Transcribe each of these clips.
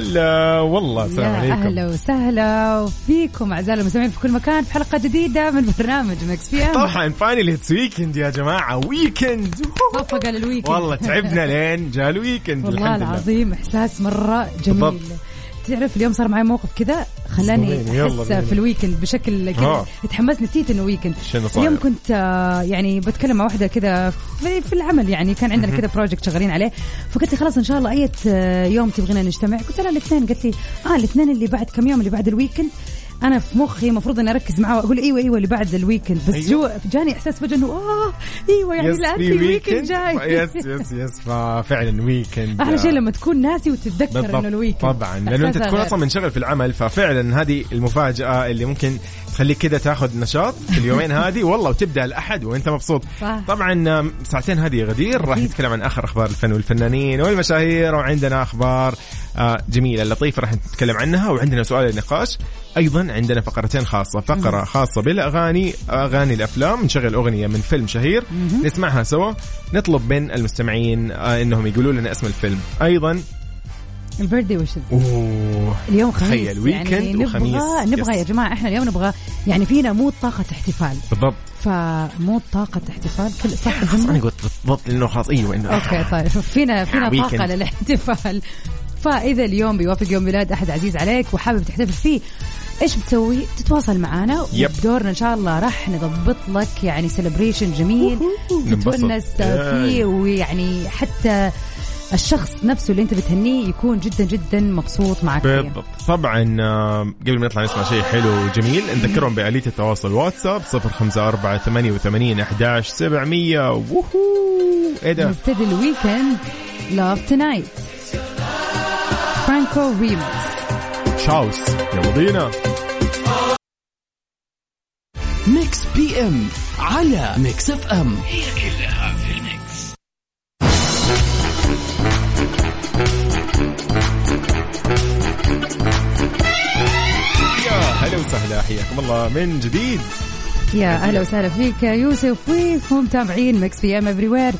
هلا والله السلام عليكم. أهلا وسهلا فيكم أعزائي المستمعين في كل مكان في حلقة جديدة من برنامج ميكس بي إم طبعا finally it's weekend يا جماعة weekend صفق ال weekend والله تعبنا لين جاء ال weekend والله الحمد لله. العظيم إحساس مرة جميل. بالضبط. تعرف اليوم صار معي موقف كذا خلاني أحس. في ال weekend بشكل كذا. آه. تحمست نسيت إنه weekend؟ اليوم كنت آه، يعني بتكلم مع واحدة كذا في, في العمل يعني كان عندنا كذا project شغالين عليه. فقلت لي خلاص إن شاء الله أي يوم تبغينا نجتمع. قلت لها الاثنين. قالت لي آه الاثنين اللي بعد كم يوم؟ اللي بعد ال weekend أنا في مخي المفروض إني أركز معاه واقول إيوه إيوه اللي بعد ال weekend بس أيوة. جو جاني إحساس فجاه إنه آه إيوه يعني في ويكند جاي. يس يس يس ففعلا ويكند أحلى شيء لما تكون ناسي وتتذكر إنه ال weekend طبعا لأنه أنت تكون. أصلا منشغل في العمل ففعلا هذه المفاجأة اللي ممكن تخليك كذا تاخذ نشاط في اليومين هذه. والله وتبدأ الأحد وأنت مبسوط. صح. طبعا ساعتين هذه غدير. راح نتكلم عن آخر أخبار الفن والفنانين والمشاهير وعندنا أخبار آه، جميلة لطيفة راح نتكلم عنها وعندنا سؤال للنقاش. أيضا عندنا فقرتين خاصة فقرة خاصة بالأغاني أغاني الأفلام. نشغل أغنية من فيلم شهير. نسمعها سوا. نطلب من المستمعين آه، إنهم يقولوا لنا اسم الفيلم. أيضا ال birthday wish أوه اليوم خميس تخيل weekend يعني نبغى وخميس. نبغى yes. يا جماعة إحنا اليوم نبغى يعني فينا mood طاقة احتفال بالضبط ف mood طاقة احتفال كل صح خلاص أنا؟ قلت بالضبط لأنه خلاص إيوه إنه okay طيب فينا فينا طاقة weekend. للاحتفال فإذا اليوم بيوافق يوم ميلاد أحد عزيز عليك وحابب تحتفل فيه إيش بتسوي؟ تتواصل معنا yep. وبدورنا إن شاء الله راح نضبط لك يعني celebration جميل. تتونس فيه. ويعني حتى الشخص نفسه اللي انت بتهنيه يكون جدا جدا مبسوط معك. بالضبط. طبعا آه، قبل ما نطلع نسمع شيء حلو وجميل نذكرهم بآلية التواصل واتساب 054 88 11 700 ووهو! إيه ده؟ نبتدي ال weekend. Love Tonight فرانكو ريمكس شاوس. يلا بينا. ميكس بي إم على ميكس إف إم. يا حياكم الله من جديد. يا أهلا وسهلا فيك يا يوسف وفيكم متابعين ميكس بي إم everywhere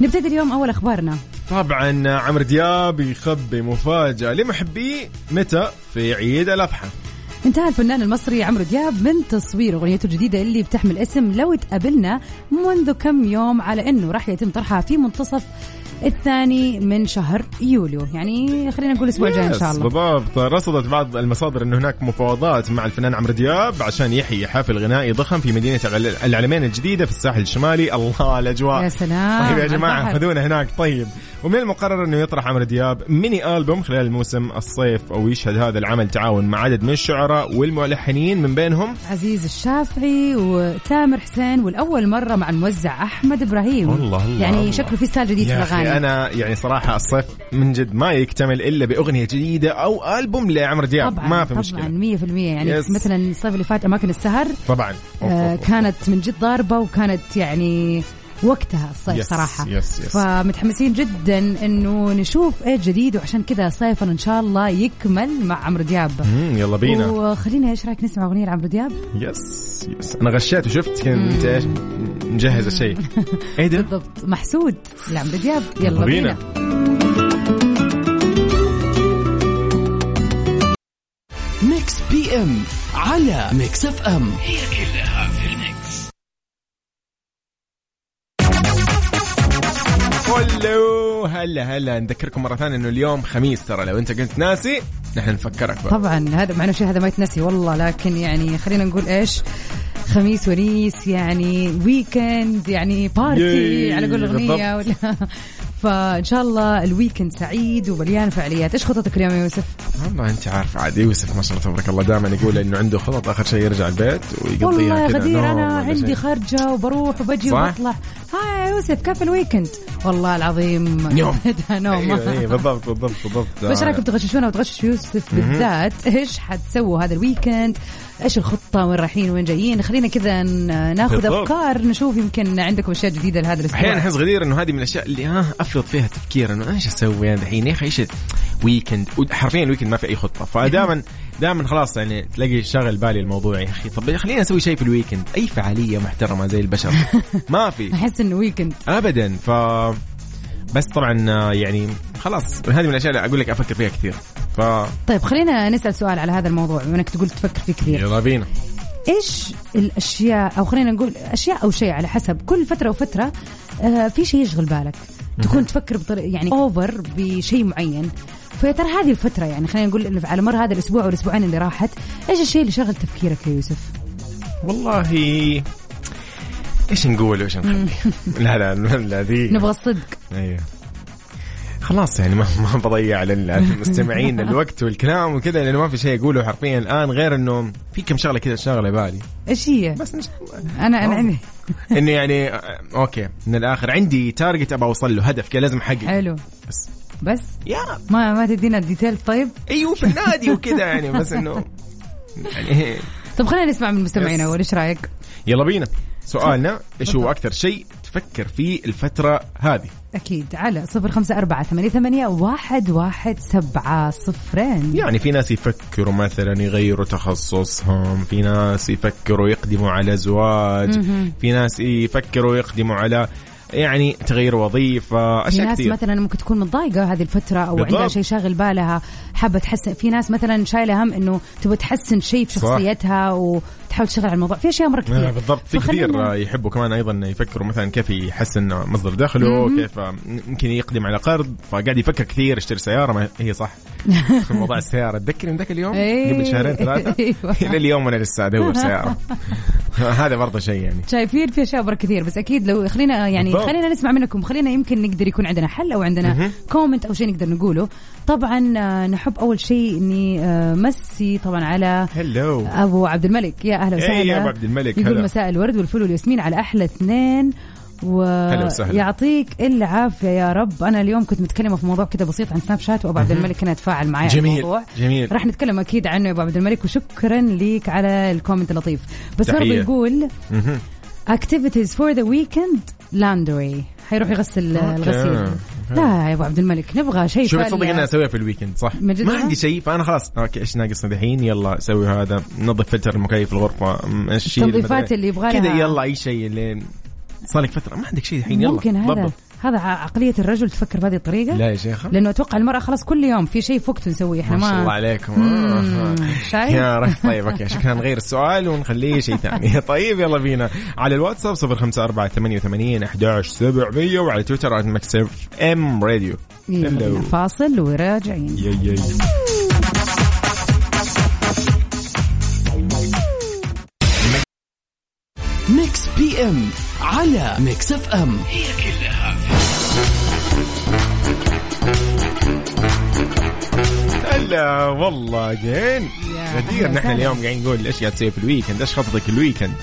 نبتدي اليوم أول أخبارنا. طبعا عمرو دياب يخبي مفاجأة لمحبيه متى؟ في عيد الأضحى. انتهى الفنان المصري عمرو دياب من تصوير أغنيته الجديدة اللي بتحمل اسم لو تقابلنا منذ كم يوم على إنه راح يتم طرحها في منتصف الثاني من شهر يوليو. يعني خلينا نقول الأسبوع الجاي إن شاء الله. بالضبط. رصدت بعض المصادر إنه هناك مفاوضات مع الفنان عمرو دياب عشان يحيي حفل غنائي ضخم في مدينة العل- العلمين الجديدة في الساحل الشمالي. الله الأجواء. يا سلام. طيب يا جماعة. خذونا هناك. طيب. ومن المقرر أنه يطرح عمرو دياب ميني ألبوم خلال موسم الصيف ويشهد هذا العمل تعاون مع عدد من الشعراء والملحنين من بينهم. عزيز الشافعي وتامر حسين والأول مرة مع الموزع أحمد إبراهيم. الله الله يعني الله. شكله في style جديد في الأغاني. أنا يعني صراحة الصيف من جد ما يكتمل إلا بأغنية جديدة أو ألبوم لعمرو دياب. طبعا ما في طبعا مشكله 100% يعني yes. مثلا الصيف اللي فات أماكن السهر طبعا. أوف، آه أوف، أوف. كانت من جد ضاربة وكانت يعني وقتها الصيف yes، صراحة. yes، yes. فمتحمسين جدا إنه نشوف إيه جديد وعشان كذا صيفنا إن شاء الله يكمل مع عمرو دياب. يلا بينا. وخلينا إيش رأيك نسمع أغنية لعمرو دياب؟ yes yes أنا غشيت وشفت كنت إيش؟ مجهز الشيء. إيه ده؟ بالضبط. محسود لعمرو دياب. يلا يلا بينا. بينا. ميكس بي إم على ميكس إف إم. hello هلا هلا. نذكركم مرة ثانية إنه اليوم خميس ترى. لو أنت كنت ناسي نحن نفكرك بقى. طبعا. هذا مع إنه شيء هذا ما يتنسي والله. لكن يعني خلينا نقول إيش؟ خميس ونيس يعني weekend يعني party على قول الأغنية ولا؟ فإن شاء الله ال weekend سعيد ومليان فعاليات. إيش خططك اليوم يا يوسف؟ والله أنت عارف عاد يوسف ما شاء الله تبارك الله دائما يقول إنه عنده خطط آخر شيء يرجع البيت ويقضيها والله يا غدير أنا عندي. خرجة وبروح وبجي صح؟ وبطلع. ها يا يوسف كيف ال weekend؟ والله العظيم. نوم. نوم. أيوه أيوه بالضبط بالضبط بالضبط. فايش رايكم تغششونا وتغششوا يوسف بالذات؟ إيش حتسووا هذا ال weekend؟ إيش الخطة؟ وين رايحين؟ وين جايين؟ خلينا كذا ناخذ. أفكار نشوف يمكن عندكم أشياء جديدة لهذا أحيانا الأسبوع أحس غدير إنه هذه من الأشياء اللي ها over فيها تفكير إنه إيش أسوي أنا الحين؟ يا أخي إيش weekend حرفيا ال weekend ما في أي خطة. فدائما دائما خلاص يعني تلاقي شغل بالي الموضوع يا أخي. طب خلينا نسوي شيء في ال weekend أي فعالية محترمة زي البشر؟ ما في. أحس إنه weekend ابدا. ف بس طبعا آه، يعني خلاص هذه من الأشياء اللي أقول لك أفكر فيها كثير. ف طيب خلينا نسأل سؤال على هذا الموضوع بما إنك تقول تفكر فيه كثير. يلا بينا. إيش الأشياء أو خلينا نقول أشياء أو شيء على حسب كل فترة وفترة آه في شيء يشغل بالك؟ تكون تفكر بطريقه يعني over بشيء معين. فيا ترى هذه الفترة يعني خلينا نقول على مر هذا الأسبوع والأسبوعين اللي راحت إيش الشيء اللي شغل تفكيرك يا يوسف؟ والله إيش نقول وإيش نخلي لا لا لا ذي. نبغى الصدق. أيوه. خلاص يعني ما ما بضيع على المستمعين الوقت والكلام وكذا لأنه ما في شيء أقوله حرفيا الآن غير إنه في كم شغلة كذا شغله بالي إيش هي؟ بس نش... أنا أنا عندي. إنه يعني okay من الآخر. عندي target أبغى أوصل له هدف كذا لازم أحقق. حلو. بس. بس؟ يا. ما ما تدينا الديتيل طيب؟ أيوه في النادي وكذا يعني بس إنه يعني طب خلينا نسمع من مستمعينا أول إيش رأيك؟ يلا بينا. سؤالنا إيش هو أكثر شيء تفكر فيه الفترة هذه أكيد على صفر خمسة أربعة ثمانية, ثمانية واحد, واحد سبعة صفرين يعني في ناس يفكروا مثلا يغيروا تخصصهم في ناس يفكروا يقدموا على زواج في ناس يفكروا يقدموا على يعني تغيير وظيفة أشياء في ناس كثير. مثلا ممكن تكون متضايقة هذه الفترة أو بالضبط. عندها شيء شاغل بالها حابة تحسن في ناس مثلا شايلة هم إنه تبغى تحسن شيء في صح. شخصيتها وتحاول تشتغل على الموضوع. في أشياء مره كثير. آه بالضبط. في كثير يحبوا كمان أيضا يفكروا. مثلا كيف يحسن مصدر دخله كيف ممكن يقدم على قرض. فقاعد يفكر كثير يشتري سيارة. ما هي صح. في موضوع السيارة. تذكرني من ذاك اليوم؟ إيه. قبل شهرين ثلاثة. أيوة. إلى اليوم أنا لسه أدور سيارة. هذا برضه شيء يعني. شايفين في أشياء مره كثير. بس أكيد لو خلينا يعني بالضبط. خلينا نسمع منكم. خلينا يمكن نقدر يكون عندنا حل أو عندنا comment أو شيء نقدر نقوله. طبعا آه، نحب أول شيء إني آه، مسي طبعا على هلو أبو عبد الملك. يا أهلا إيه وسهلا يا أبو عبد الملك، يقول. مساء الورد والفل والياسمين على أحلى اثنين. ويعطيك العافية يا رب. أنا اليوم كنت متكلمة في موضوع كده بسيط عن سناب شات وأبو عبد الملك كان يتفاعل معي جميل. الموضوع. جميل. راح نتكلم أكيد عنه يا أبو عبد الملك وشكرا ليك على ال comment اللطيف. بس برضه. يقول activities for the weekend laundry حيروح يغسل okay. الغسيل لا يا أبو عبد الملك نبغى شيء شوف فل- تصدق اني أسويها في ال weekend صح ما؟ عندي شيء فأنا خلاص okay إيش ناقصني دحين يلا سوي هذا نظف فلتر المكيف الغرفة مشي التنظيفات اللي يبغى. كذا يلا أي شيء اللي صار لك فترة ما عندك شيء الحين يلا ممكن هذا. هذا عقلية الرجل تفكر بهذه الطريقة؟ لا يا شيخة. لأنه أتوقع المرأة خلاص كل يوم في شيء في وقته نسويه إحنا ما شاء الله عليكم. شايف؟ يا رح طيب okay شكلنا نغير السؤال ونخليه شيء ثاني. طيب يلا بينا. على الواتساب 05488 11700 وعلى تويتر Mix FM Radio فاصل وراجعين. يا يا Mix PM على Mix FM هلا والله جين. أهلا نحن. اليوم قاعدين نقول إيش قاعد تسوي في ال weekend إيش خطتك ال weekend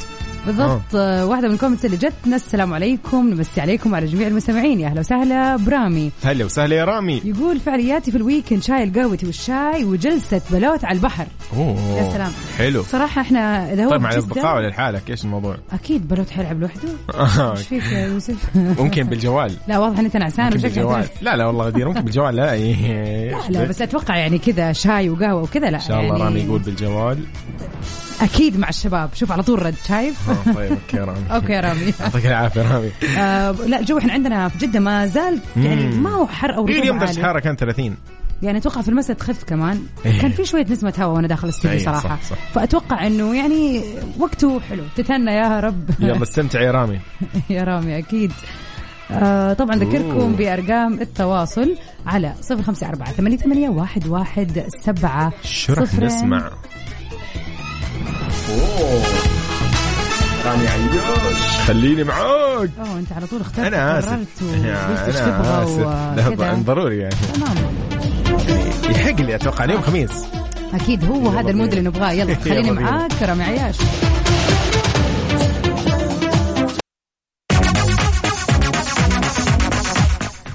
بالضبط. آه. واحدة من ال comments اللي جتنا السلام عليكم. نمسي عليكم على جميع المستمعين. يا أهلا وسهلا برامي. هلا وسهلا يا رامي. يقول فعالياتي في ال weekend شاي القهوتي والشاي وجلسة بلوت على البحر. أوه. يا سلام. حلو. صراحة إحنا إذا هو طيب مع الأصدقاء ولا لحالك؟ إيش الموضوع؟ أكيد بلوت حيلعب لوحده آه، إيش فيك يا يوسف؟ ممكن بالجوال. لا واضح ان انت نعسان بالجوال. لا لا والله غدير. ممكن بالجوال. لا إيه، لا لا بس أتوقع يعني كذا شاي وقهوة وكذا لا إن شاء الله يعني رامي يقول بالجوال. أكيد مع الشباب شوف على طول رد شايف طيب okay يا رامي okay يا رامي يعطيك العافية رامي آه لا الجو إحنا عندنا في جدة ما زال يعني. ما هو حر أو اليوم درجه. الحراره كان 30 يعني أتوقع في المساء تخف كمان إيه. كان في شوية نسمة هواء وأنا داخل الاستوديو أيه، صراحة صح، صح. فأتوقع إنه يعني وقته حلو تتهنى يا رب يلا استمتع يا رامي يا رامي أكيد آه طبعا ذكركم أوه. بأرقام التواصل على صفر خمسة أربعة ثمانية ثمانية واحد واحد سبعة شو صفرين. نسمع؟ أوه. رامي عيوش. خليني معاك. أوه أنت على طول اخترت أنا آسف. أنا آسف. لا ضروري يعني. تمام. يحق لي أتوقع اليوم خميس. أكيد هو هذا المود. اللي نبغاه. يلا خليني. معاك رامي عياش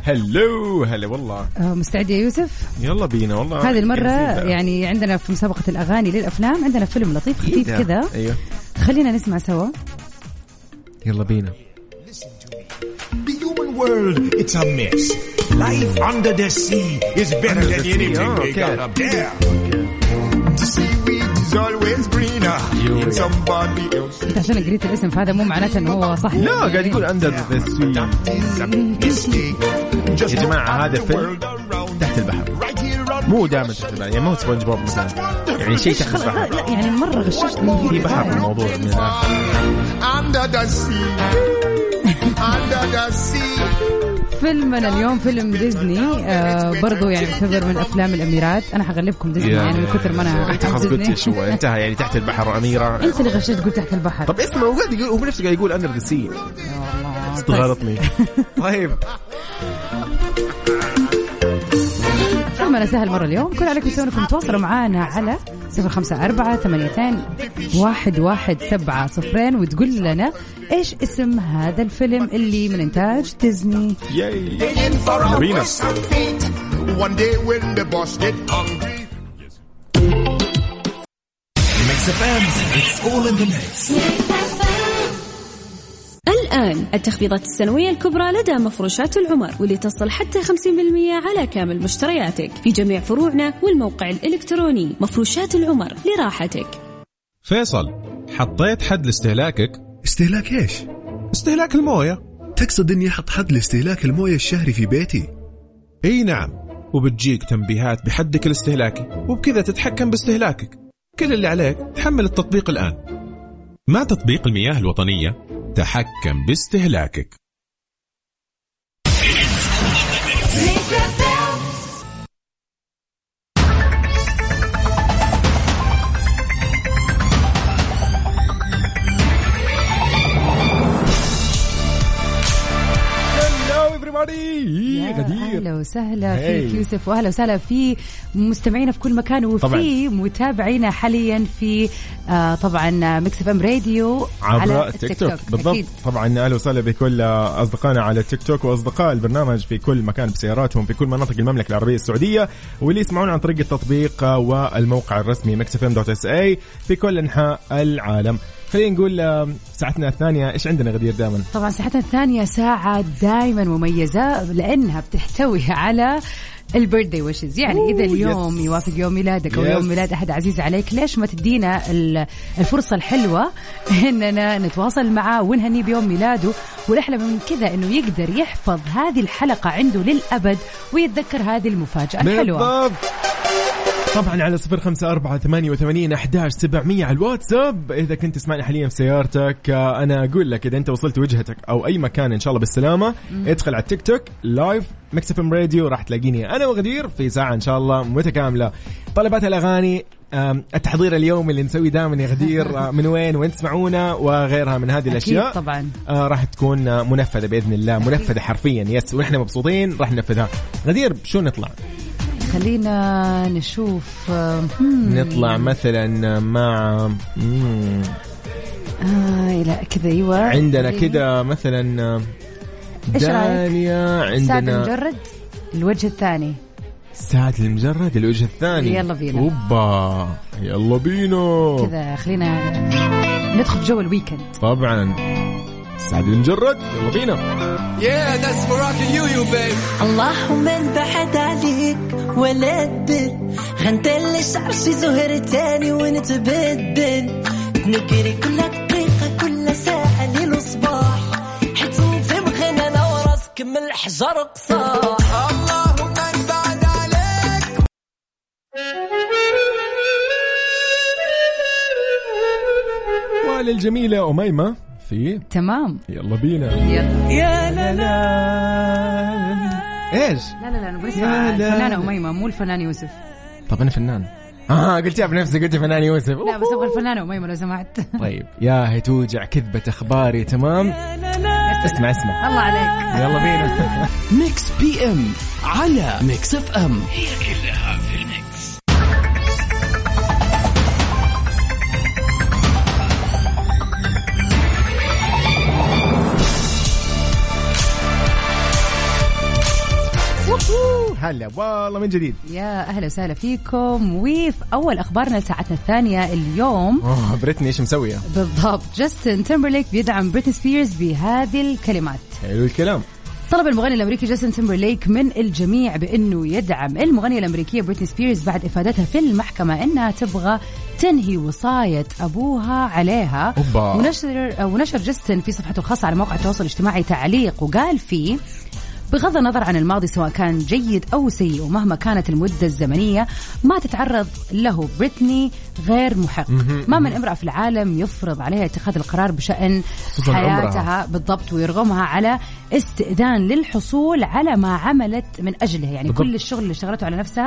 هلو هلا والله آه مستعد يا يوسف يلا بينا والله هذه المرة. يعني عندنا في مسابقة الأغاني للأفلام عندنا فيلم لطيف خفيف إيه ده؟ كذا أيوه خلينا نسمع سوا يلا بينا The human world, it's a mess. Life under the sea is better than anything oh, they okay. got up there. The seaweed is always greener in somebody else. أنت عشان قريت الاسم فهذا مو معناته أنه هو صح. لا قاعد يقول اندر ذا سي يا at هذا the فيلم تحت البحر. مو دائما تحت البحر يعني مو سبونج بوب مثلا. يعني شيء تحت البحر. لا يعني مرة غششتني في بحر في الموضوع. من الآخر. فيلمنا اليوم فيلم ديزني آه برضو يعني يعتبر من أفلام الأميرات أنا حغلبكم ديزني يعني من كثر ما أنا انت أحب خلاص قلت ديزني. شو انتهى يعني تحت البحر أميرة أنت اللي غششت قلت تحت البحر طب اسمه هو قاعد يقول هو بنفسه قاعد يقول سي يا الله. طيب. فيلمنا سهل مرة اليوم كل عليكم تسوون انكم تواصلوا معانا على صفر خمسة أربعة ثمانيتين واحد واحد سبعة صفرين وتقول لنا إيش اسم هذا الفيلم اللي من إنتاج ديزني ياي In for a Marina. western fate. One day when the boss get hungry. Mix FM, it's all in the mix. الآن. التخفيضات السنوية الكبرى لدى مفروشات العمر واللي تصل حتى 50% على كامل مشترياتك. في جميع فروعنا والموقع الإلكتروني مفروشات العمر لراحتك. فيصل حطيت حد لاستهلاكك؟ استهلاك إيش؟ استهلاك الموية. تقصد إني أحط حد لاستهلاك الموية الشهري في بيتي؟ إي نعم. وبتجيك تنبيهات بحدك الاستهلاكي وبكذا تتحكم باستهلاكك. كل اللي عليك تحمل التطبيق الآن. مع تطبيق المياه الوطنية؟ تحكم باستهلاكك. يا غدير. أهلا وسهلا. فيك يوسف وأهلا وسهلا في مستمعينا في كل مكان وفي. متابعينا حاليا في آه طبعا Mix FM Radio عبر على التيك توك. بالضبط. أكيد. طبعا أهلا وسهلا بكل أصدقائنا على التيك توك وأصدقاء البرنامج في كل مكان بسياراتهم في كل مناطق المملكة العربية السعودية. واللي يسمعون عن طريق التطبيق والموقع الرسمي Mix FM dot SA في كل أنحاء العالم. خلينا نقول ساعتنا الثانية. إيش عندنا غدير دائما؟ طبعا ساعتنا الثانية ساعة دائما مميزة لأنها بتحتوي على ال birthday wishes يعني إذا اليوم yes. يوافق يوم ميلادك أو yes. يوم ميلاد أحد عزيز عليك ليش ما تدينا ال- الفرصة الحلوة إننا نتواصل معاه ونهنيه بيوم ميلاده؟ والأحلى من كذا إنه يقدر يحفظ هذه الحلقة عنده للأبد ويتذكر هذه المفاجأة الحلوة. بالضبط. طبعا على صفر خمسة أربعة ثمانية وثمانين أحداش سبعمية على الواتساب. إذا كنت تسمعني حاليا في سيارتك آه، أنا أقول لك إذا أنت وصلت وجهتك أو أي مكان إن شاء الله بالسلامة ادخل على التيك توك live Mix FM Radio راح تلاقيني أنا وغدير في ساعة إن شاء الله متكاملة. طلبات الأغاني التحضير اليومي اللي نسويه دائما يا غدير آه، من وين وين تسمعونا وغيرها من هذه الأشياء. أكيد طبعا. آه راح تكون منفذة بإذن الله منفذة حرفيا. yes ونحن مبسوطين راح ننفذها. غدير شو نطلع؟ خلينا نشوف آه،. نطلع مثلا مع. آه لا كذا أيوه عندنا. كذا مثلا؟ داليا سعد عندنا المجرد الوجه الثاني سعد المجرد الوجه الثاني يلا بينا. أوبا يلا بينا كذا خلينا ندخل في جو الويكند طبعا سعد المجرد يلا بينا. Yeah, that's Moroccan you, you babe. اللهم من بعد عليك ولد غنت اللي شعرشي زهر تاني ونتبدل. نجري كل دقيقة كل ساعة ليل وصباح حيت انت مغنى أنا وراسك من الحجر قصاح. اللهم من بعد عليك. وللجميلة أميمة. في تمام. يلا بينا. يلا. يا لا لا. إيش؟ لا لا لا نبغى نسمع. الفنانة أميمة مو الفنان يوسف. طب أنا فنان. آه قلتها بنفسي قلت فنان يوسف. لا بس أبغى الفنانة أميمة لو سمحت. طيب يا هي توجع كذبة إخباري تمام؟ اسمع اسمع. الله عليك. يلا بينا. Mix PM على Mix FM. هلا والله من جديد. يا أهلا وسهلا فيكم وفي أول أخبارنا لساعتنا الثانية اليوم. أوه بريتني إيش مسوية؟ بالضبط. جاستن تيمبرليك بيدعم بريتني سبيرز بهذه الكلمات. حلو الكلام. طلب المغني الأمريكي جاستن تيمبرليك من الجميع بأنه يدعم المغنية الأمريكية بريتني سبيرز بعد إفادتها في المحكمة إنها تبغى تنهي وصاية أبوها عليها. أوبا. ونشر ونشر جاستن في صفحته الخاصة على موقع التواصل الاجتماعي تعليق وقال فيه بغض النظر عن الماضي سواء كان جيد أو سيء ومهما كانت المدة الزمنية ما تتعرض له بريتني غير محق. ما من امرأة في العالم يفرض عليها اتخاذ القرار بشأن حياتها. بالضبط ويرغمها على استئذان للحصول على ما عملت من أجله. يعني بالضبط. كل الشغل اللي اشتغلته على نفسها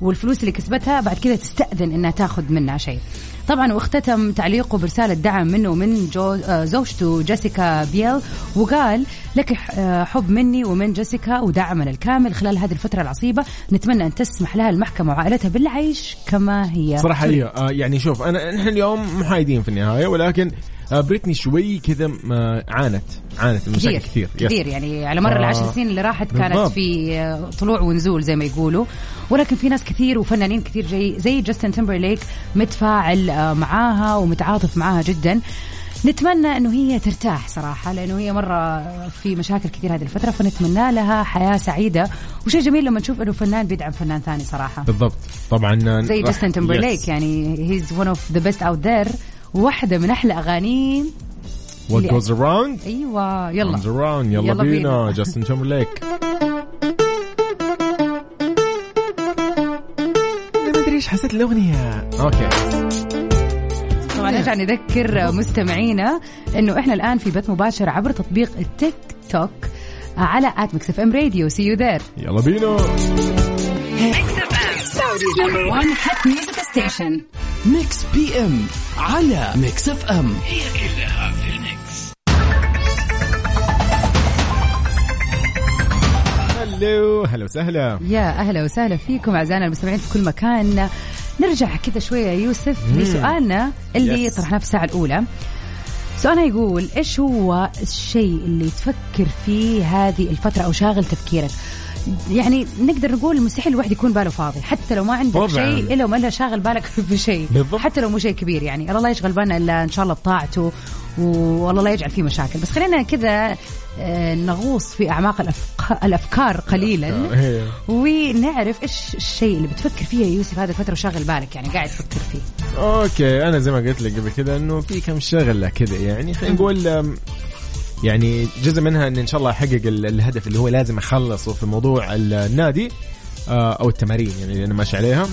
والفلوس اللي كسبتها بعد كذا تستأذن إنها تاخذ منها شيء. طبعا واختتم تعليقه برسالة دعم منه ومن آه، زوجته جيسيكا بيل وقال لك آه، حب مني ومن جيسيكا ودعمنا الكامل خلال هذه الفترة العصيبة. نتمنى أن تسمح لها المحكمة وعائلتها بالعيش كما هي. صراحة هي آه يعني شوف انا نحن اليوم محايدين في النهاية ولكن بريتني شوي كذا آه عانت عانت من مشاكل كثير كثير. يعني على مر آه. العشر سنين اللي راحت كانت بالضبط. في آه، طلوع ونزول زي ما يقولوا. ولكن في ناس كثير وفنانين كثير جاي زي جاستن تمبرليك متفاعل آه، معاها ومتعاطف معاها جدا. نتمنى إنه هي ترتاح صراحة لأنه هي مرة في مشاكل كثير هذه الفترة فنتمنى لها حياة سعيدة. وشيء جميل لما نشوف إنه فنان بيدعم فنان ثاني صراحة. بالضبط. طبعا آه، زي جاستن تمبرليك. يعني he's one of the best out there واحدة من أحلى اغانيه What goes around أيوه يلا. comes around. يلا, يلا بينا. جاستن تيمبرليك أنا ما أدري إيش حسيت الأغنية. أوكي. طبعا نرجع نذكر مستمعينا إنه إحنا الآن في بث مباشر عبر تطبيق التيك توك على at ميكس اف ام راديو see you there يلا بينا. number 1 hit music station ميكس بي ام على ميكس اف ام هلو هلا وسهلا. يا أهلا وسهلا فيكم أعزائنا المستمعين في كل مكان. نرجع كذا شوية يوسف لسؤالنا اللي Yes. طرحناه في الساعة الأولى. سؤالنا يقول إيش هو الشيء اللي تفكر فيه هذه الفترة أو شاغل تفكيرك؟ يعني نقدر نقول مستحيل الواحد يكون باله فاضي حتى لو ما عندك. شيء إلا وما شاغل بالك بشيء. حتى لو مو شيء كبير يعني الله لا يشغل بالنا إلا إن شاء الله بطاعته والله لا يجعل فيه مشاكل بس خلينا كذا آه، نغوص في أعماق الأفق- الأفكار قليلا. ونعرف إيش الشيء اللي بتفكر فيه يا يوسف هذه الفترة وشاغل بالك يعني قاعد تفكر فيه أوكي أنا زي ما قلت لك قبل كذا إنه في كم شغلة كذا يعني خلينا نقول يعني جزء منها إن إن شاء الله أحقق ال- الهدف اللي هو لازم أخلصه في موضوع ال- النادي آه، أو التمارين يعني اللي أنا ماشي عليها.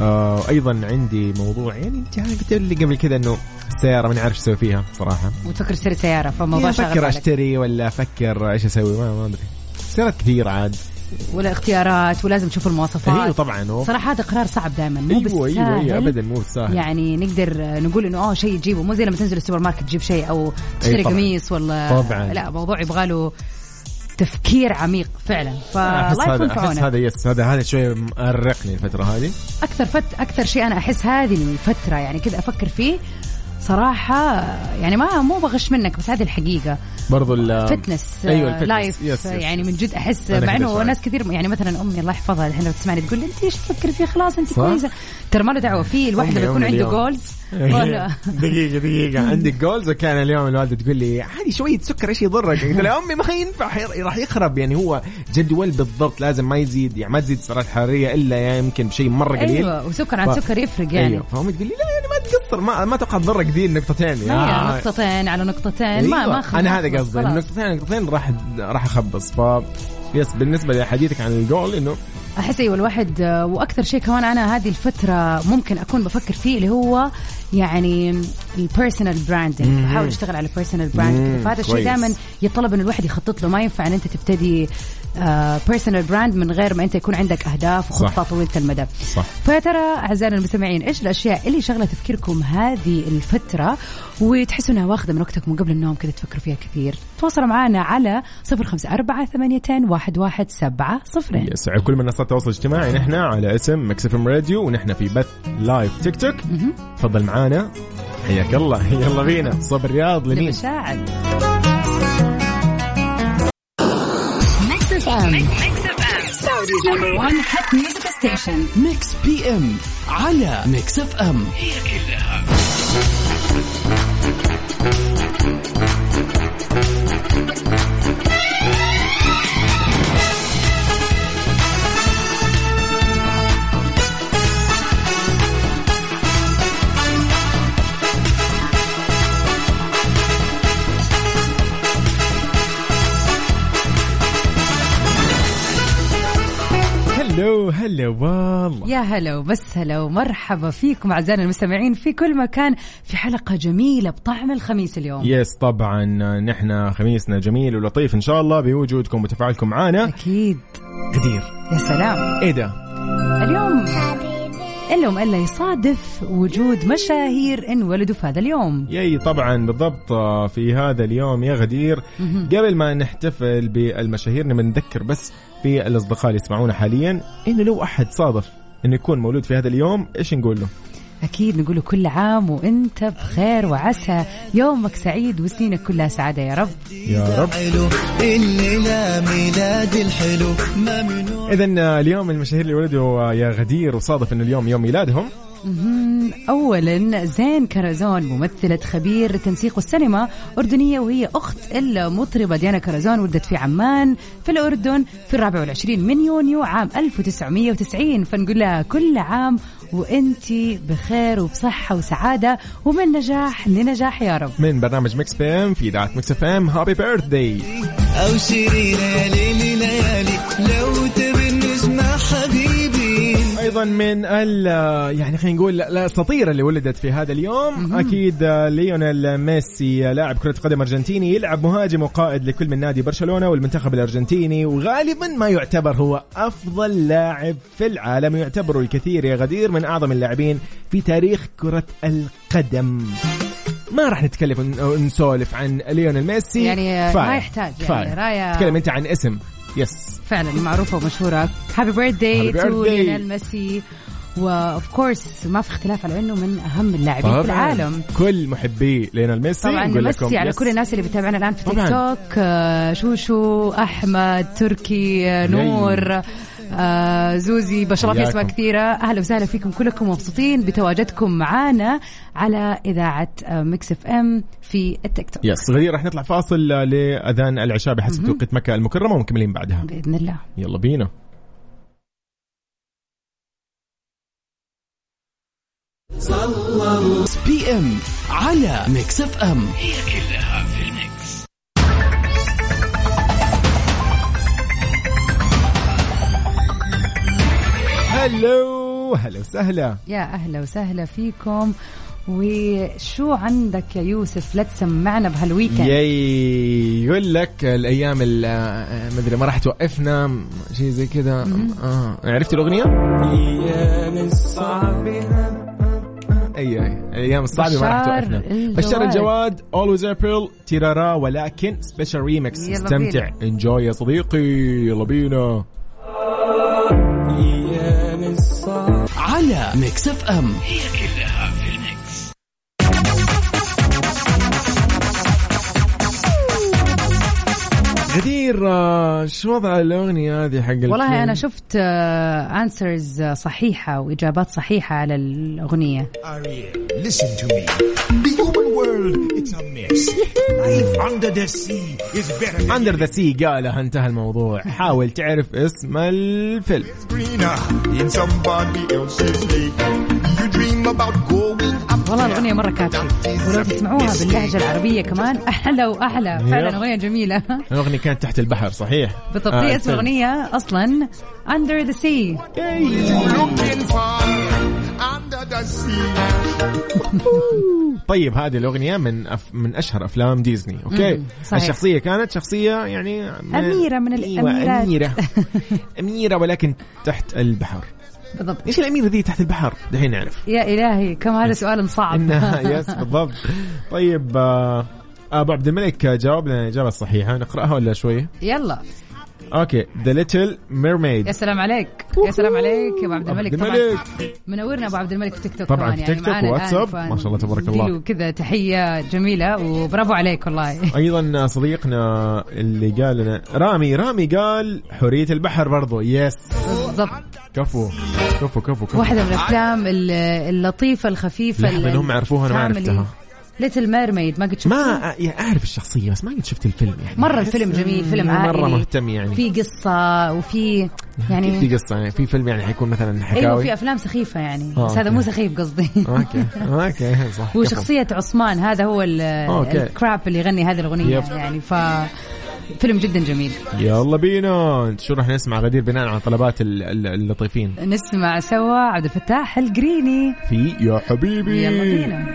آه، أيضا عندي موضوع يعني انت قلت لي قبل كذا إنه السياره ماني عارف إيش أسوي فيها صراحة. وتفكر تشتري سيارة فموضوع يعني أفكر أشتري ولا أفكر إيش أسوي ما ما أدري. سيارات كثير عاد. ولا اختيارات ولازم تشوف المواصفات. أيوه طبعا. أوه. صراحة هذا قرار صعب دائما مو أيوه بالسهل. أيوه أيوه ابدا مو بالسهل. يعني نقدر نقول إنه آه شيء تجيبه مو زي لما تنزل السوبر ماركت تجيب شيء أو تشتري. قميص ولا طبعاً. لا موضوع يبغى له تفكير عميق فعلا. أحس فالله يكون هذا في أحس هذا yes هذا هذا شوية مأرقني الفترة هذه. أكثر fit أكثر شيء أنا أحس هذه الفترة يعني كذا أفكر فيه. صراحة يعني ما مو بغش منك بس هذه الحقيقة. برضو ال fitness أيوه آه، ال fitness. life yes، yes. يعني من جد أحس مع إنه. ناس كثير يعني مثلا أمي الله يحفظها الحين لو تسمعني تقول أنت إيش تفكري فيه خلاص أنت؟ كويسة ترى ما له دعوة فيه الواحد لما يكون عنده. goals ولا دقيقة دقيقة عندك goals وكان اليوم الوالدة تقول لي عادي شوية سكر إيش يضرك؟ قلت لها أمي ما ينفع راح يخرب يعني هو جدول بالضبط لازم ما يزيد يعني ما تزيد السعرات الحرارية إلا يعني يمكن بشيء مرة قليل أيوه وسكر عن سكر يفرق يعني أيوه فأمي تقول لي لا يعني ما تقصر ما ما أتوقع تضرك ذي النقطتين ما هي آه. نقطتين على نقطتين ما أيوة. ما خلاص أنا هذا قصدي. النقطتين نقطتين راح راح أخبص؟ ف yes بالنسبة لحديثك عن الجول إنه أحس أيوه الواحد آه، وأكثر شيء كمان أنا هذه الفترة ممكن أكون بفكر فيه اللي هو يعني ال personal branding بحاول أشتغل على ال personal branding فهذا الشيء. دائما يتطلب إن الواحد يخطط له. ما ينفع إن أنت تبتدي personal brand من غير ما أنت يكون عندك أهداف وخطة. طويلة المدى. صح. فيا ترى أعزائنا المستمعين إيش الأشياء اللي شغله تفكيركم هذه الفترة وتحسوا انها واخدة من وقتكم قبل النوم كذا تفكروا فيها كثير؟ تواصلوا معنا على صفر خمسة أربعة ثمانية واحد واحد سبعة صفرين. yes على كل منصات التواصل الاجتماعي نحن على اسم مكس اف ام راديو ونحن في بث live تيك توك. تفضل معانا. حياك الله يلا بينا. صوب الرياض لمين؟ لمشاعر ميكس بي ام على ميكس اف ام هلا والله. يا هلا وبس هلا ومرحبا فيكم اعزائنا المستمعين في كل مكان في حلقة جميلة بطعم الخميس اليوم. يس طبعا. نحن خميسنا جميل ولطيف إن شاء الله بوجودكم وتفاعلكم معنا أكيد. غدير يا سلام. إيه ده؟ اليوم ألا يصادف وجود مشاهير انولدوا في هذا اليوم. ياي طبعا بالضبط آه، في هذا اليوم يا غدير. قبل ما نحتفل بالمشاهير نبي نذكر بس في الأصدقاء اللي يسمعونا حاليا إنه لو أحد صادف إنه يكون مولود في هذا اليوم إيش نقول له؟ أكيد نقول كل عام وأنت بخير وعسى. يومك سعيد وسنينك كلها سعادة يا رب. يا رب. ميلاد الحلو. منو اذا اليوم المشاهير اللي ولدوا يا غدير وصادف إنه اليوم يوم ميلادهم. مهم. اولا زين كرزون ممثلة خبير تنسيق السينما أردنية وهي أخت المطربة ديانا كرزون ولدت في عمان في الأردن في الرابع والعشرين من يونيو عام 1990 فنقول لها كل عام وأنت بخير وبصحة وسعادة ومن نجاح لنجاح يا رب. من برنامج مكس بي إم في إذاعة مكس إف إم. happy birthday أو شيرين ليلي ليالي أيضا من ال يعني خلينا نقول الأساطير اللي ولدت في هذا اليوم أكيد ليونيل ميسي لاعب كرة قدم أرجنتيني يلعب مهاجم وقائد لكل من نادي برشلونة والمنتخب الأرجنتيني وغالبا ما يعتبر هو أفضل لاعب في العالم يعتبر الكثير يا غدير من أعظم اللاعبين في تاريخ كرة القدم ما راح نتكلم ون- نسولف عن ليونيل ميسي يعني كفاية. ما يحتاج يعني. راية تكلم أنت عن اسم yes فعلا معروفة ومشهورة. happy birthday Happy to birthday. ليونيل ميسي و of course ما في اختلاف على إنه من أهم اللاعبين في العالم. كل محبي ليونيل ميسي طبعا نقول لكم ميسي على yes. كل الناس اللي بتابعنا الآن في تيك. توك آه، شوشو أحمد تركي آه، نور. آه زوزي ما شاء الله في اسماء حياكم. كثيرة. أهلا وسهلا فيكم كلكم مبسوطين بتواجدكم معنا على إذاعة آه، ميكس اف ام في التيك توك. yes غدير راح نطلع فاصل لأذان العشاء بحسب توقيت مكة المكرمة ومكملين بعدها. بإذن الله. يلا بينا. بي ام على ميكس اف ام. هلو هلا وسهلا. يا أهلا وسهلا فيكم. وشو عندك يا يوسف؟ لا تسمعنا بهالويكند ياي يقول لك الأيام ال- آه، ما أدري ما راح توقفنا شيء زي كذا. آه عرفتي الأغنية؟ أيام الصعبة. أي أي الأيام الصعبة ما راح توقفنا. بشار الجواد اولويز ابريل تيرارا ولكن سبيشال ريمكس استمتع. انجوي يا صديقي يلا بينا. على ميكس اف ام غدير آه، شو وضع الأغنية هذه حق والله؟ أنا شفت answers صحيحة وإجابات صحيحة على الأغنية Ariel, listen to me. The world, it's a mess. Life under the sea is better than under the sea قالها انتهى الموضوع. حاول تعرف اسم الفيلم. Greener in somebody else's lake. You dream about going up والله الأغنية مرة catchy. ولو تسمعوها باللهجة العربية كمان أحلى واحلى فعلا yep. أغنية جميلة. الأغنية كانت تحت البحر صحيح. بالضبط آه، هي اسم الفيلم. الأغنية أصلا under the sea looking for under the sea. طيب هذه الأغنية من أف... من أشهر أفلام ديزني okay؟ صحيح. الشخصية كانت شخصية يعني من... أميرة من أيوة الأميرات. أميرة. أميرة ولكن تحت البحر. بالضبط. إيش الأميرة ذي تحت البحر؟ دحين نعرف. يا إلهي كم هذا سؤال صعب. yes بالضبط. طيب آه، أبو عبد الملك جاوب لنا الإجابة الصحيحة نقرأها ولا شوي يلا. okay The Little Mermaid يا سلام عليك. يا سلام عليك يا أبو عبد الملك. طبعا منورنا أبو عبد الملك في تيك توك طبعاً في يعني تيك توك وواتساب. فن- ما شاء الله تبارك الله. كذا تحية جميلة وبرافو عليك والله. أيضا صديقنا اللي قال لنا رامي رامي قال حوريه البحر برضو. yes بالضبط. كفو كفو كفو كفو. واحدة من الأفلام ال- اللطيفة الخفيفة لحظة إنهم عرفوها أنا ما عرفتها. Little Mermaid ما قد شفت ما يعني أعرف الشخصية بس ما قد شفت الفيلم يعني. مرة الفيلم جميل فيلم عائلي. مره مهتم يعني. في قصة وفي يعني في قصة يعني في فيلم يعني حيكون مثلا حكاوي أيوه في أفلام سخيفة يعني. آه، بس هذا okay. مو سخيف قصدي. okay okay صح. شخصية عثمان هذا هو ال- okay. ال crab اللي يغني هذه الأغنية yep. يعني. ف فيلم جدا جميل. يلا بينا. شو راح نسمع غدير بناء على طلبات ال- ال- اللطيفين؟ نسمع سوا عبد الفتاح الجريني. في يا حبيبي. يلا بينا.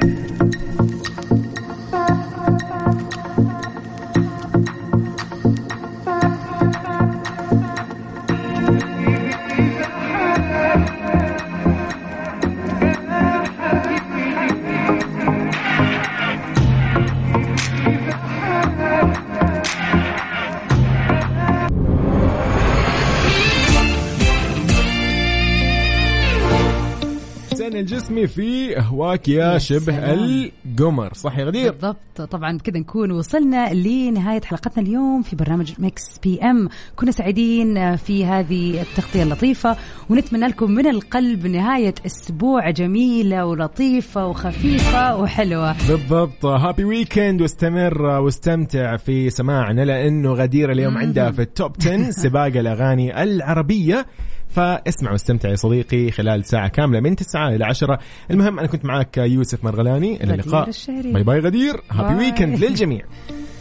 الجسمي في اهواك يا شبه. القمر. صح يا غدير؟ بالضبط. طبعا كذا نكون وصلنا لنهاية حلقتنا اليوم في برنامج Mix PM. كنا سعيدين في هذه التغطية اللطيفة ونتمنى لكم من القلب نهاية أسبوع جميلة ولطيفة وخفيفة وحلوة. بالضبط. Happy weekend واستمر واستمتع في سماعنا لأنه غدير اليوم عندها في ال top 10 سباق الأغاني العربية. فاسمع واستمتع يا صديقي خلال ساعة كاملة من 9 إلى 10 المهم أنا كنت معك يوسف مرغلاني إلى اللقاء الشهري. bye bye غدير happy. weekend للجميع